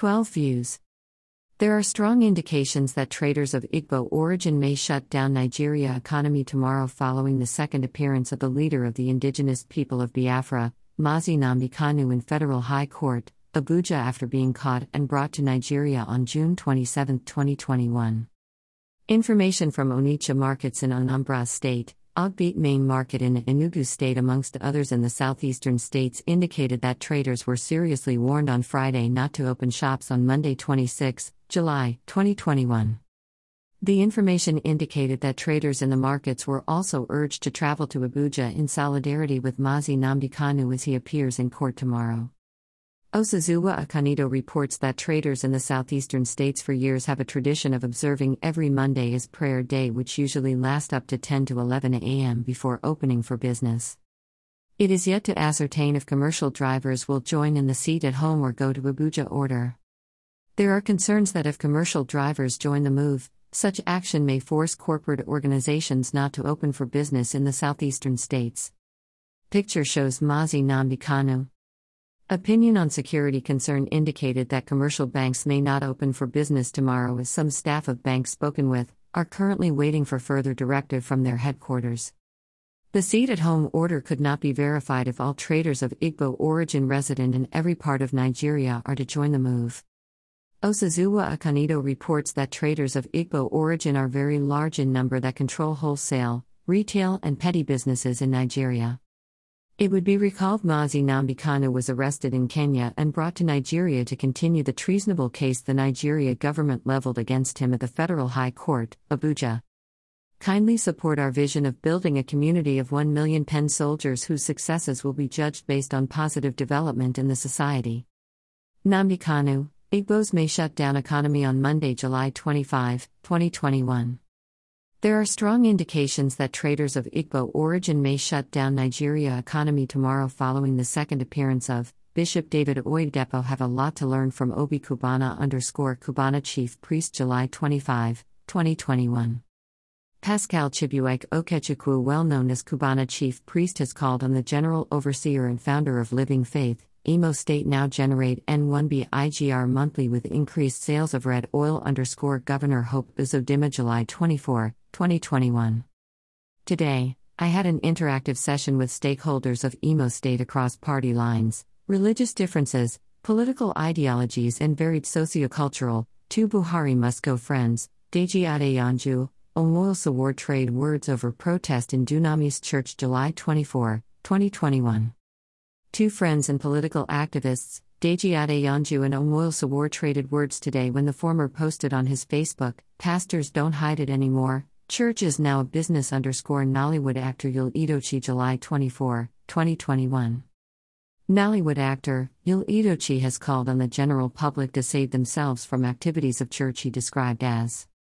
12 views. There are strong indications that traders of Igbo origin may shut down Nigeria economy tomorrow following the second appearance of the leader of the indigenous people of Biafra, Mazi Nnamdi Kanu in federal high court, Abuja after being caught and brought to Nigeria on June 27, 2021. Information from Onitsha markets in Anambra State, Ogbete main market in Enugu State, amongst others in the southeastern states, indicated that traders were seriously warned on Friday not to open shops on Monday, 26 July 2021. The information indicated that traders in the markets were also urged to travel to Abuja in solidarity with Mazi Nnamdi Kanu as he appears in court tomorrow. Osazuwa Akanido reports that traders in the southeastern states for years have a tradition of observing every Monday as prayer day, which usually lasts up to 10 to 11 a.m. before opening for business. It is yet to ascertain if commercial drivers will join in the seat at home or go to Abuja order. There are concerns that if commercial drivers join the move, such action may force corporate organizations not to open for business in the southeastern states. Picture shows Mazi Nnamdi Kanu. Opinion on security concern indicated that commercial banks may not open for business tomorrow as some staff of banks spoken with are currently waiting for further directive from their headquarters. The seat at home order could not be verified if all traders of Igbo origin resident in every part of Nigeria are to join the move. Osazuwa Akanido reports that traders of Igbo origin are very large in number that control wholesale, retail, and petty businesses in Nigeria. It would be recalled Mazi Nnamdi was arrested in Kenya and brought to Nigeria to continue the treasonable case the Nigeria government leveled against him at the Federal High Court, Abuja. Kindly support our vision of building a community of 1 million pen soldiers whose successes will be judged based on positive development in the society. Nnamdi Igbos may shut down economy on Monday, July 25, 2021. There are strong indications that traders of Igbo origin may shut down Nigeria economy tomorrow following the second appearance of Bishop David Oyedepo have a lot to learn from Obi Cubana underscore Cubana Chief Priest July 25, 2021. Pascal Chibuike Okechukwu well known as Cubana Chief Priest has called on the General Overseer and founder of Living Faith, Imo State now generate N1B IGR monthly with increased sales of red oil underscore Governor Hope Uzodimma July 24, 2021. Today, I had an interactive session with stakeholders of Imo State across party lines, religious differences, political ideologies, and varied sociocultural. Two Buhari go friends, Deji Adeyanju, Omoyele Sowore trade words over protest in Dunamis Church July 24, 2021. Two friends and political activists, Deji Adeyanju and Omoyele Sowore traded words today when the former posted on his Facebook, Pastors don't hide it anymore, Church is now a business underscore Nollywood actor Yul Edochie July 24, 2021. Nollywood actor, Yul Edochie has called on the general public to save themselves from activities of church he described as